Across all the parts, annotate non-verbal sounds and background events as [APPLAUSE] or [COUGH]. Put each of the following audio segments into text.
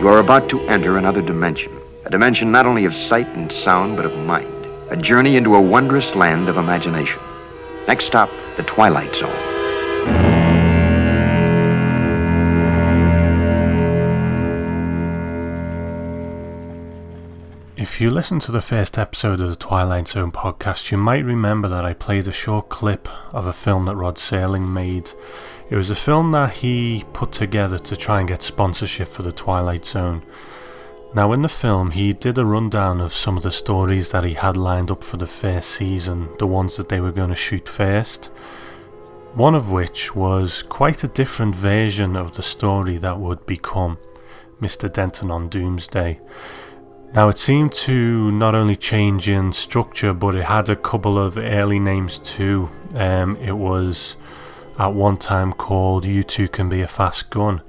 You are about to enter another dimension, a dimension not only of sight and sound, but of mind, a journey into a wondrous land of imagination. Next stop, the Twilight Zone. If you listen to the first episode of the Twilight Zone podcast, you might remember that I played a short clip of a film that Rod Serling made. It was a film that he put together to try and get sponsorship for the Twilight Zone. Now, in the film, he did a rundown of some of the stories that he had lined up for the first season, the ones that they were going to shoot first. One of which was quite a different version of the story that would become Mr. Denton on Doomsday. Now, it seemed to not only change in structure, but it had a couple of early names too. Um, it was at one time called You Too Can Be a Fast Gun.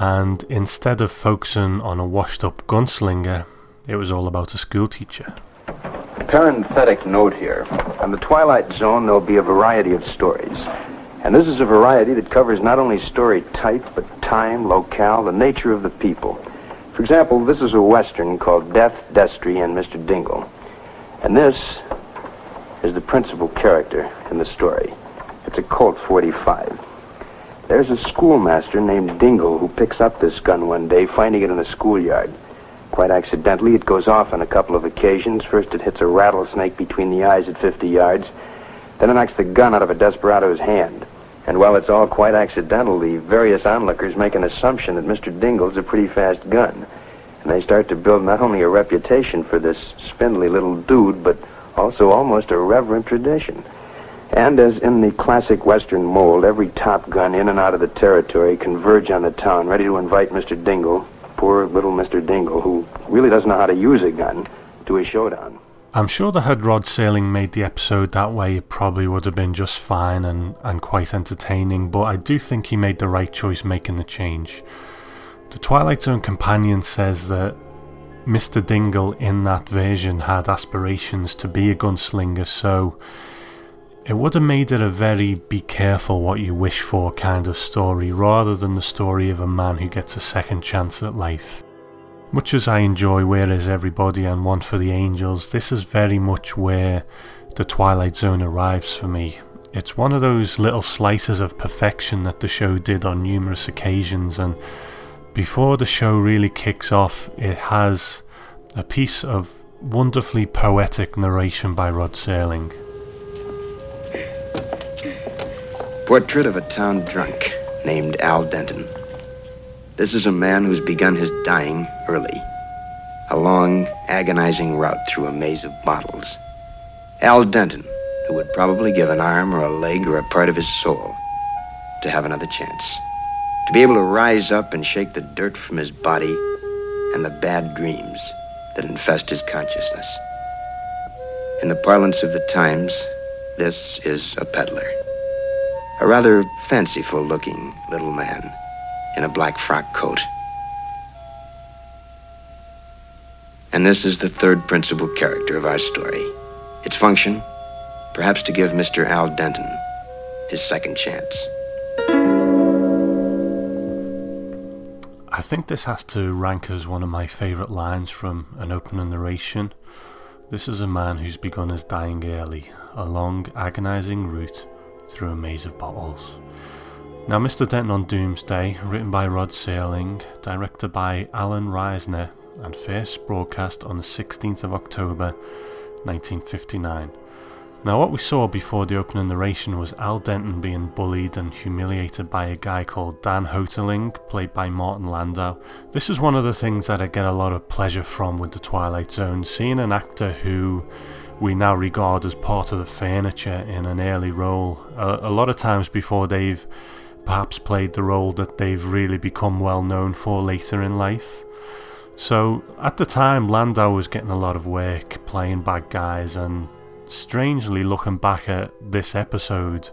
And instead of focusing on a washed up gunslinger, it was all about a schoolteacher. Parenthetic note here. On the Twilight Zone, there'll be a variety of stories. And this is a variety that covers not only story type, but time, locale, the nature of the people. For example, this is a Western called Death, Destry, and Mr. Dingle. And this is the principal character in the story. It's a Colt 45. There's a schoolmaster named Dingle who picks up this gun one day, finding it in a schoolyard. Quite accidentally, it goes off on a couple of occasions. First, it hits a rattlesnake between the eyes at 50 yards. Then it knocks the gun out of a desperado's hand. And while it's all quite accidental, the various onlookers make an assumption that Mr. Dingle's a pretty fast gun. And they start to build not only a reputation for this spindly little dude, but also almost a reverent tradition. And as in the classic Western mold, every top gun in and out of the territory converge on the town, ready to invite Mr. Dingle, poor little Mr. Dingle, who really doesn't know how to use a gun, to a showdown. I'm sure that had Rod Serling made the episode that way, it probably would have been just fine and, and quite entertaining, but I do think he made the right choice making the change. The Twilight Zone companion says that Mr. Dingle in that version had aspirations to be a gunslinger, so it would have made it a very be careful what you wish for kind of story rather than the story of a man who gets a second chance at life. Much as I enjoy Where Is Everybody and One for the Angels, this is very much where the Twilight Zone arrives for me. It's one of those little slices of perfection that the show did on numerous occasions, and before the show really kicks off, it has a piece of wonderfully poetic narration by Rod Serling. Portrait of a town drunk named Al Denton. This is a man who's begun his dying early. A long, agonizing route through a maze of bottles. Al Denton, who would probably give an arm or a leg or a part of his soul to have another chance. To be able to rise up and shake the dirt from his body and the bad dreams that infest his consciousness. In the parlance of the times, this is a peddler. A rather fanciful looking little man in a black frock coat. And this is the third principal character of our story. Its function, perhaps to give Mr. Al Denton his second chance. I think this has to rank as one of my favourite lines from an opening narration. This is a man who's begun his dying early, a long, agonising route through a maze of bottles. Now, Mr. Denton on Doomsday, written by Rod Serling, directed by Allen Reisner, and first broadcast on the 16th of October 1959. Now, what we saw before the opening narration was Al Denton being bullied and humiliated by a guy called Dan Hotaling, played by Martin Landau. This is one of the things that I get a lot of pleasure from with The Twilight Zone, seeing an actor who we now regard as part of the furniture in an early role. A, a lot of times before they've perhaps played the role that they've really become well known for later in life. So at the time, Landau was getting a lot of work playing bad guys, and strangely looking back at this episode,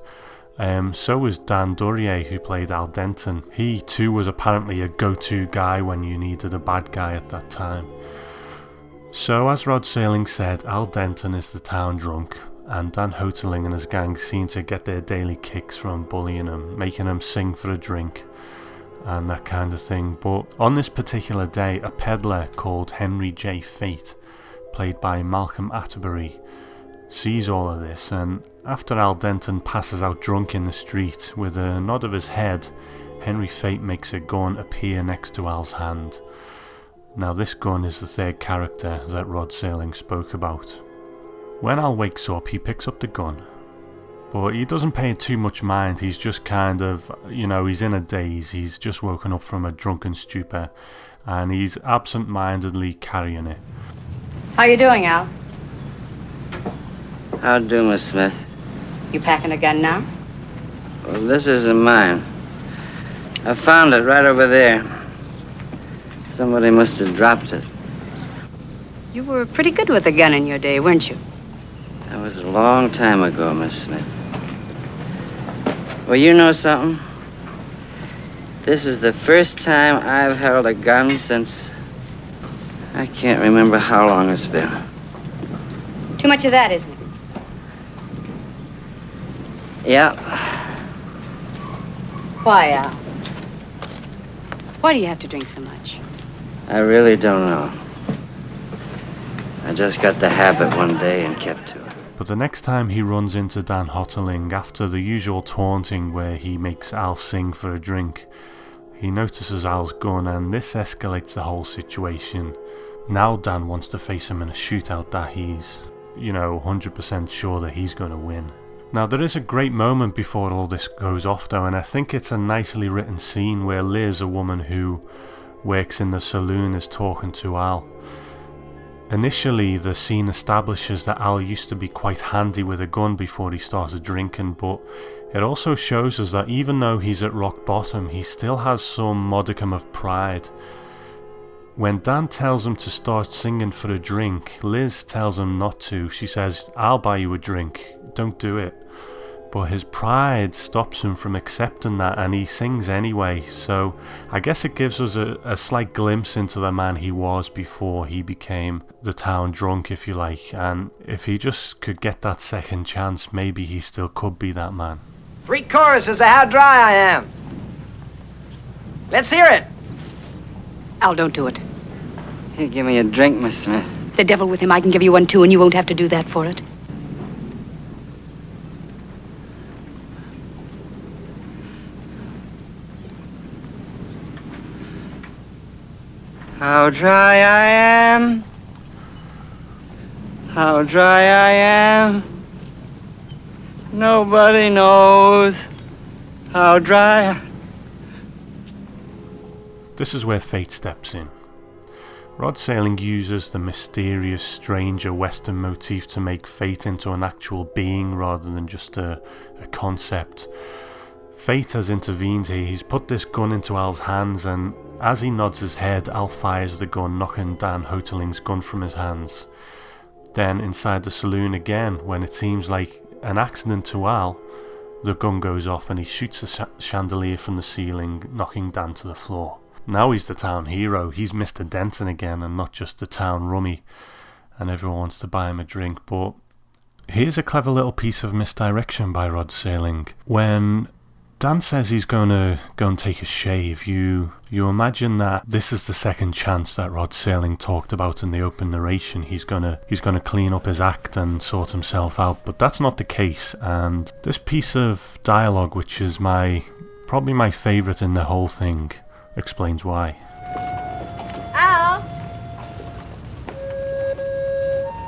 um, so was Dan Duryea, who played Al Denton. He too was apparently a go to guy when you needed a bad guy at that time. So, as Rod Serling said, Al Denton is the town drunk, and Dan Hotaling and his gang seem to get their daily kicks from bullying him, making him sing for a drink. and that kind of thing. But on this particular day, a peddler called Henry J. Fate, played by Malcolm Atterbury, sees all of this, and after Al Denton passes out drunk in the street, with a nod of his head, Henry Fate makes a gun appear next to Al's hand. Now, this gun is the third character that Rod Serling spoke about. When Al wakes up, he picks up the gun, but he doesn't pay it too much mind. He's just kind of, you know, he's in a daze. He's just woken up from a drunken stupor, and he's absent-mindedly carrying it. How you doing, Al? How do, Miss Smith? You packing a gun now? Well, this isn't mine. I found it right over there. Somebody must have dropped it. You were pretty good with a gun in your day, weren't you? That was a long time ago, Miss Smith. Well, you know something? This is the first time I've held a gun since I can't remember how long it's been. Too much of that, isn't it? Yeah. Why, Al? Why do you have to drink so much? I really don't know. I just got the habit one day and kept to it. But the next time he runs into Dan Hotaling after the usual taunting where he makes Al sing for a drink, he notices Al's gun and this escalates the whole situation. Now Dan wants to face him in a shootout that he's, you know, 100% sure that he's going to win. Now, there is a great moment before all this goes off, though, and I think it's a nicely written scene where Liz, a woman who works in the saloon, is talking to Al. Initially, the scene establishes that Al used to be quite handy with a gun before he started drinking, but it also shows us that even though he's at rock bottom, he still has some modicum of pride. When Dan tells him to start singing for a drink, Liz tells him not to. She says, I'll buy you a drink, don't do it. But his pride stops him from accepting that and he sings anyway. So I guess it gives us a, a slight glimpse into the man he was before he became the town drunk, if you like. And if he just could get that second chance, maybe he still could be that man. Three choruses of how dry I am. Let's hear it. Al, don't do it. Here, give me a drink, Miss Smith. The devil with him, I can give you one too, and you won't have to do that for it. How dry I am. How dry I am. Nobody knows how dry. This is where fate steps in. Rod Serling uses the mysterious, stranger Western motif to make fate into an actual being rather than just a, a concept. Fate has intervened here. He's put this gun into Al's hands, and as he nods his head, Al fires the gun, knocking Dan Hotaling's gun from his hands. Then, inside the saloon again, when it seems like an accident to Al, the gun goes off and he shoots the chandelier from the ceiling, knocking Dan to the floor. Now he's the town hero. He's Mr. Denton again and not just the town rummy. And everyone wants to buy him a drink. But here's a clever little piece of misdirection by Rod Serling. When Dan says he's going to go and take a shave. You you imagine that this is the second chance that Rod Serling talked about in the open narration. He's gonna he's gonna clean up his act and sort himself out, but that's not the case. And this piece of dialogue, which is my probably my favourite in the whole thing, explains why. Al.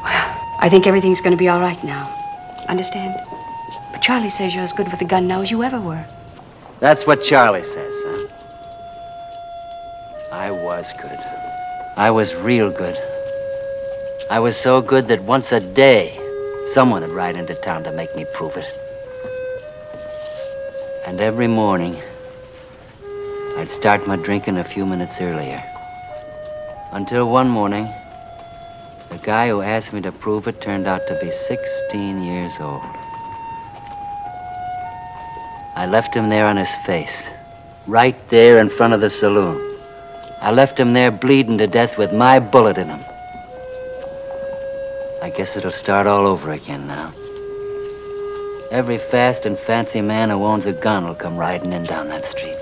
Well, I think everything's going to be all right now. Understand? But Charlie says you're as good with a gun now as you ever were. That's what Charlie says, son. I was good. I was real good. I was so good that once a day, someone would ride into town to make me prove it. And every morning, I'd start my drinking a few minutes earlier. Until one morning, the guy who asked me to prove it turned out to be 16 years old. I left him there on his face, right there in front of the saloon. I left him there bleeding to death with my bullet in him. I guess it'll start all over again now. Every fast and fancy man who owns a gun will come riding in down that street.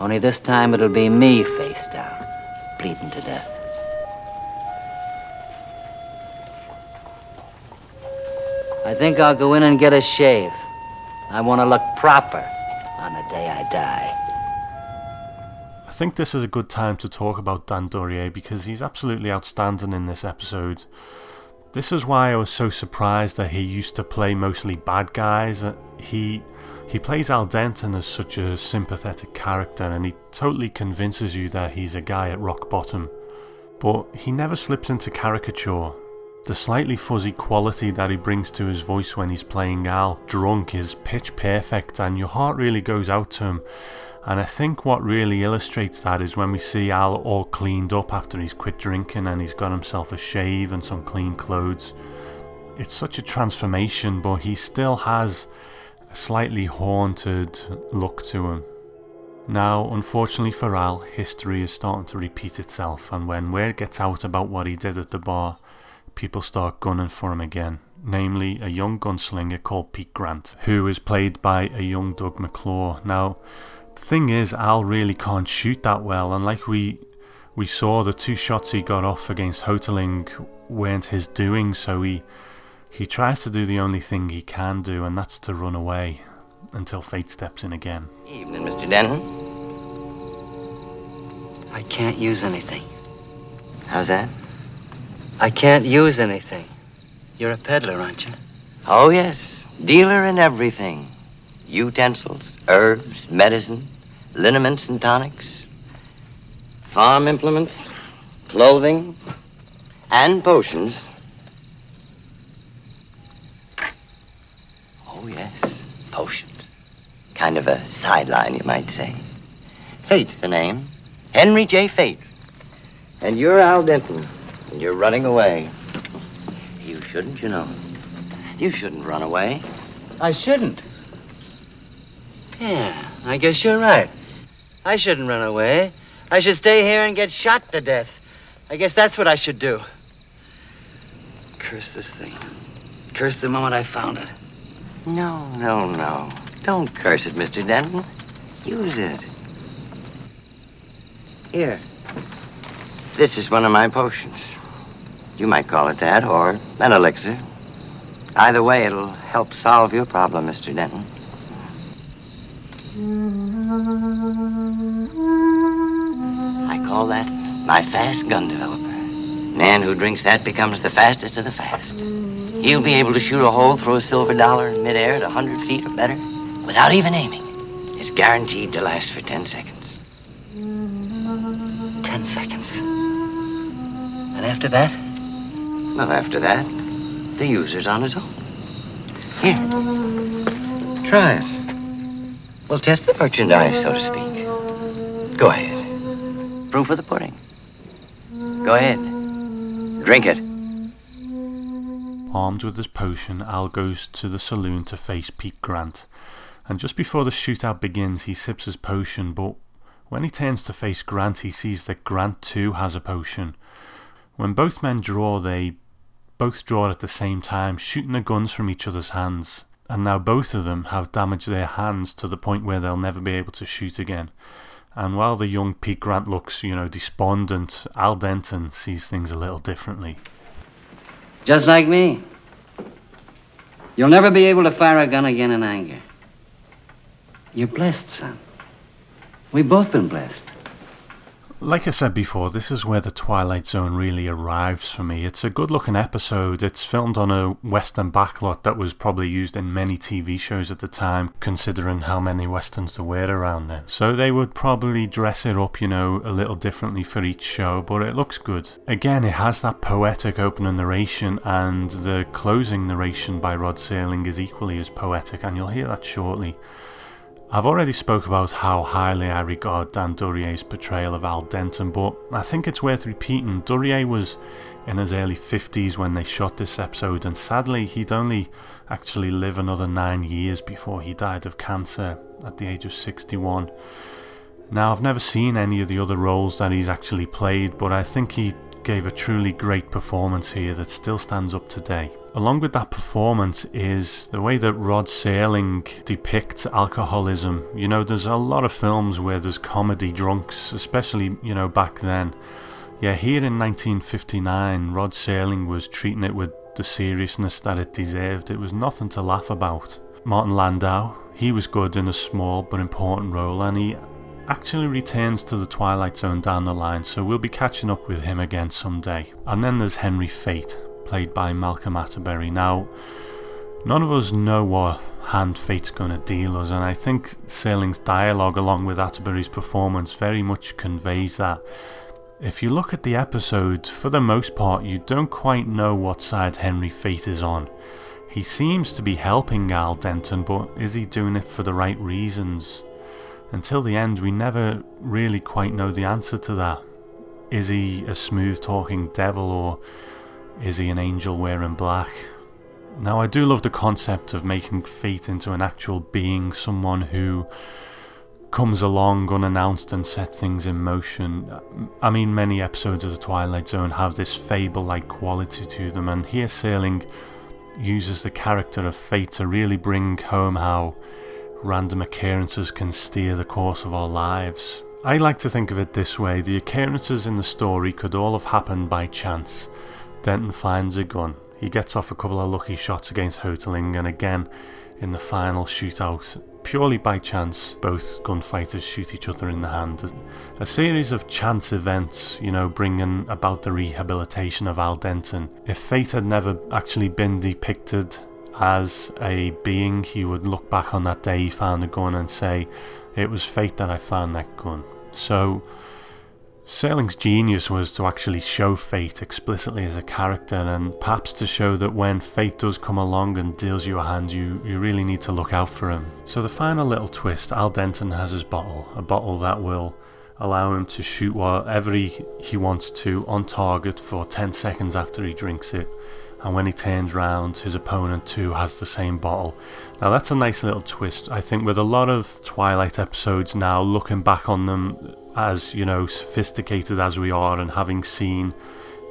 Only this time it'll be me face down, bleeding to death. I think I'll go in and get a shave. I want to look proper on the day I die. I think this is a good time to talk about Dan Duryea because he's absolutely outstanding in this episode. This is why I was so surprised that he used to play mostly bad guys. Uh, He he plays Al Denton as such a sympathetic character and he totally convinces you that he's a guy at rock bottom. But he never slips into caricature. The slightly fuzzy quality that he brings to his voice when he's playing Al drunk is pitch perfect and your heart really goes out to him. And I think what really illustrates that is when we see Al all cleaned up after he's quit drinking and he's got himself a shave and some clean clothes. It's such a transformation, but he still has a slightly haunted look to him. Now, unfortunately for Al, history is starting to repeat itself, and when word gets out about what he did at the bar, people start gunning for him again. Namely, a young gunslinger called Pete Grant, who is played by a young Doug McClure. Now, thing is, Al really can't shoot that well, and like we we saw, the two shots he got off against Hotaling weren't his doing, so he he tries to do the only thing he can do, and that's to run away until fate steps in again. Evening, Mr. Denton. I can't use anything. How's that? I can't use anything. You're a peddler, aren't you? Oh, yes. Dealer in everything utensils, herbs, medicine, liniments and tonics, farm implements, clothing, and potions. Oh, yes. Potions. Kind of a sideline, you might say. Fate's the name. Henry J. Fate. And you're Al Denton. And you're running away. You shouldn't, you know. You shouldn't run away. I shouldn't. Yeah, I guess you're right. I shouldn't run away. I should stay here and get shot to death. I guess that's what I should do. Curse this thing. Curse the moment I found it. No, no, no. Don't curse it, Mr. Denton. Use it. Here. This is one of my potions. You might call it that, or an elixir. Either way, it'll help solve your problem, Mr. Denton. I call that my fast gun developer. Man who drinks that becomes the fastest of the fast. He'll be able to shoot a hole through a silver dollar in midair at 100 feet or better without even aiming. It's guaranteed to last for 10 seconds. Ten seconds. And after that? Well, after that, the user's on his own. Here. Try it. We'll test the merchandise, so to speak. Go ahead. Proof of the pudding. Go ahead. Drink it. Armed with his potion, Al goes to the saloon to face Pete Grant. And just before the shootout begins, he sips his potion, but when he turns to face Grant, he sees that Grant too has a potion. When both men draw, they both draw at the same time, shooting the guns from each other's hands. And now both of them have damaged their hands to the point where they'll never be able to shoot again. And while the young Pete Grant looks, you know, despondent, Al Denton sees things a little differently. Just like me. You'll never be able to fire a gun again in anger. You're blessed, son. We've both been blessed. Like I said before, this is where the Twilight Zone really arrives for me. It's a good looking episode. It's filmed on a western backlot that was probably used in many TV shows at the time, considering how many westerns there were around then. So they would probably dress it up, you know, a little differently for each show, but it looks good. Again, it has that poetic opening narration, and the closing narration by Rod Serling is equally as poetic, and you'll hear that shortly. I've already spoke about how highly I regard Dan Duryea's portrayal of Al Denton, but I think it's worth repeating. Duryea was in his early 50s when they shot this episode, and sadly, he'd only actually live another nine years before he died of cancer at the age of 61. Now, I've never seen any of the other roles that he's actually played, but I think he gave a truly great performance here that still stands up today. Along with that performance is the way that Rod Serling depicts alcoholism. You know, there's a lot of films where there's comedy drunks, especially, you know, back then. Yeah, here in 1959, Rod Serling was treating it with the seriousness that it deserved. It was nothing to laugh about. Martin Landau, he was good in a small but important role, and he actually returns to the Twilight Zone down the line, so we'll be catching up with him again someday. And then there's Henry Fate, played by Malcolm Atterbury. Now, none of us know what hand Fate's going to deal us, and I think Serling's dialogue, along with Atterbury's performance, very much conveys that. If you look at the episode, for the most part, you don't quite know what side Henry Fate is on. He seems to be helping Al Denton, but is he doing it for the right reasons? Until the end, we never really quite know the answer to that. Is he a smooth talking devil or is he an angel wearing black? Now, I do love the concept of making fate into an actual being, someone who comes along unannounced and set things in motion. I mean, many episodes of The Twilight Zone have this fable like quality to them, and here Serling uses the character of fate to really bring home how random occurrences can steer the course of our lives. I like to think of it this way the occurrences in the story could all have happened by chance. Denton finds a gun, he gets off a couple of lucky shots against Hotaling, and again in the final shootout, purely by chance, both gunfighters shoot each other in the hand. A series of chance events, you know, bringing about the rehabilitation of Al Denton. If fate had never actually been depicted as a being, he would look back on that day he found the gun and say, It was fate that I found that gun. So, Serling's genius was to actually show fate explicitly as a character, and perhaps to show that when fate does come along and deals you a hand, you, you really need to look out for him. So, the final little twist Al Denton has his bottle, a bottle that will allow him to shoot whatever he, he wants to on target for 10 seconds after he drinks it and when he turns round, his opponent too has the same bottle. Now that's a nice little twist. I think with a lot of Twilight episodes now, looking back on them as you know sophisticated as we are, and having seen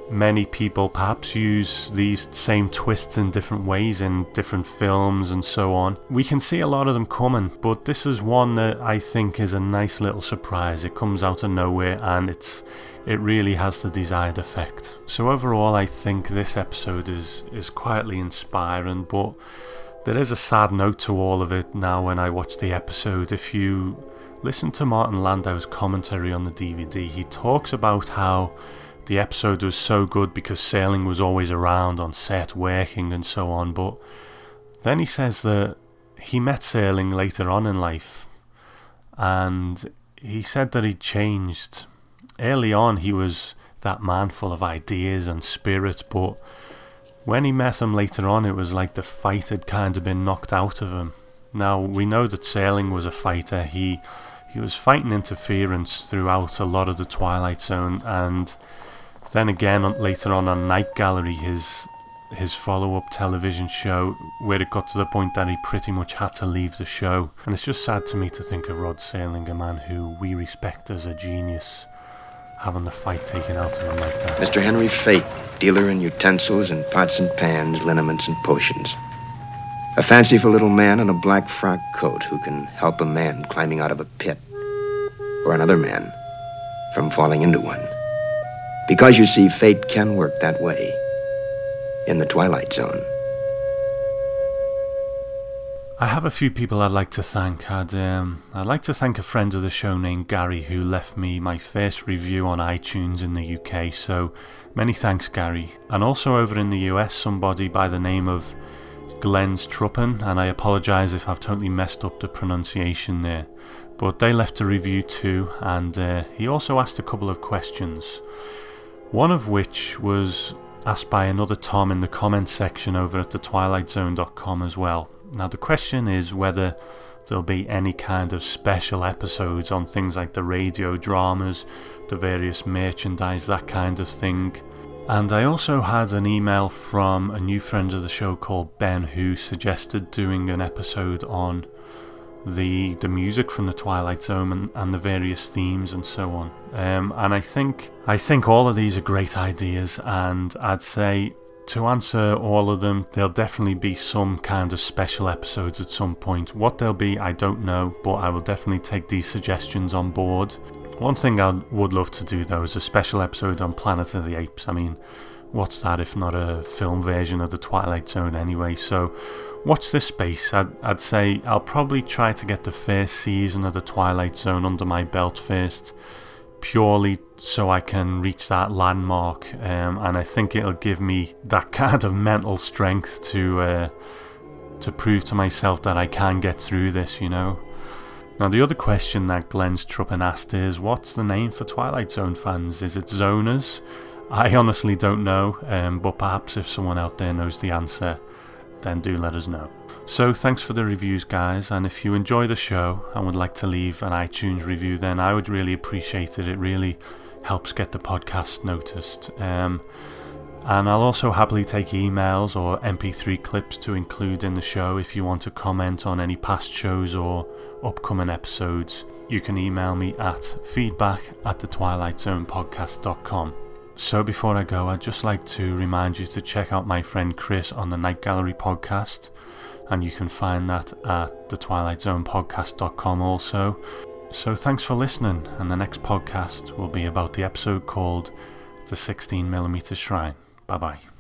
many people perhaps use these same twists in different ways in different films and so on. We can see a lot of them coming, but this is one that I think is a nice little surprise. It comes out of nowhere and it's it really has the desired effect. So overall, I think this episode is is quietly inspiring, but there is a sad note to all of it now when I watch the episode. If you listen to Martin Landau's commentary on the DVD, he talks about how the episode was so good because Serling was always around on set working and so on, but then he says that he met Serling later on in life and he said that he'd changed early on he was that man full of ideas and spirit, but when he met him later on, it was like the fight had kind of been knocked out of him. Now we know that Serling was a fighter. He he was fighting interference throughout a lot of the Twilight Zone, and then again later on on Night Gallery, his his follow-up television show, where it got to the point that he pretty much had to leave the show. And it's just sad to me to think of Rod Serling, a man who we respect as a genius, having the fight taken out of him like that. Mr. Henry Fate, dealer in utensils and pots and pans, liniments and potions. A fanciful little man in a black frock coat who can help a man climbing out of a pit, or another man from falling into one. Because you see, fate can work that way in the Twilight Zone. I have a few people I'd like to thank. I'd, um, I'd like to thank a friend of the show named Gary who left me my first review on iTunes in the UK, so many thanks, Gary. And also over in the US, somebody by the name of Glenn Struppen, and I apologise if I've totally messed up the pronunciation there. But they left a review too, and uh, he also asked a couple of questions. One of which was asked by another Tom in the comments section over at thetwilightzone.com as well. Now, the question is whether there'll be any kind of special episodes on things like the radio dramas, the various merchandise, that kind of thing. And I also had an email from a new friend of the show called Ben who suggested doing an episode on the the music from the Twilight Zone and, and the various themes and so on. Um, and I think I think all of these are great ideas, and I'd say to answer all of them, there'll definitely be some kind of special episodes at some point. What they'll be, I don't know, but I will definitely take these suggestions on board. One thing I would love to do though is a special episode on Planet of the Apes. I mean, what's that if not a film version of the Twilight Zone anyway? So, watch this space. I'd, I'd say I'll probably try to get the first season of the Twilight Zone under my belt first purely so I can reach that landmark, um, and I think it'll give me that [LAUGHS] kind of mental strength to uh, to prove to myself that I can get through this. You know. Now the other question that Glenn Struppen asked is, what's the name for Twilight Zone fans? Is it Zoners? I honestly don't know, um, but perhaps if someone out there knows the answer, then do let us know. So thanks for the reviews, guys. And if you enjoy the show and would like to leave an iTunes review, then I would really appreciate it. It really helps get the podcast noticed. Um, and I'll also happily take emails or MP3 clips to include in the show if you want to comment on any past shows or upcoming episodes. You can email me at feedback at the twilightzonepodcast.com. So before I go, I'd just like to remind you to check out my friend Chris on the Night Gallery podcast and you can find that at the twilightzonepodcast.com also. So thanks for listening, and the next podcast will be about the episode called The 16mm Shrine. Bye bye.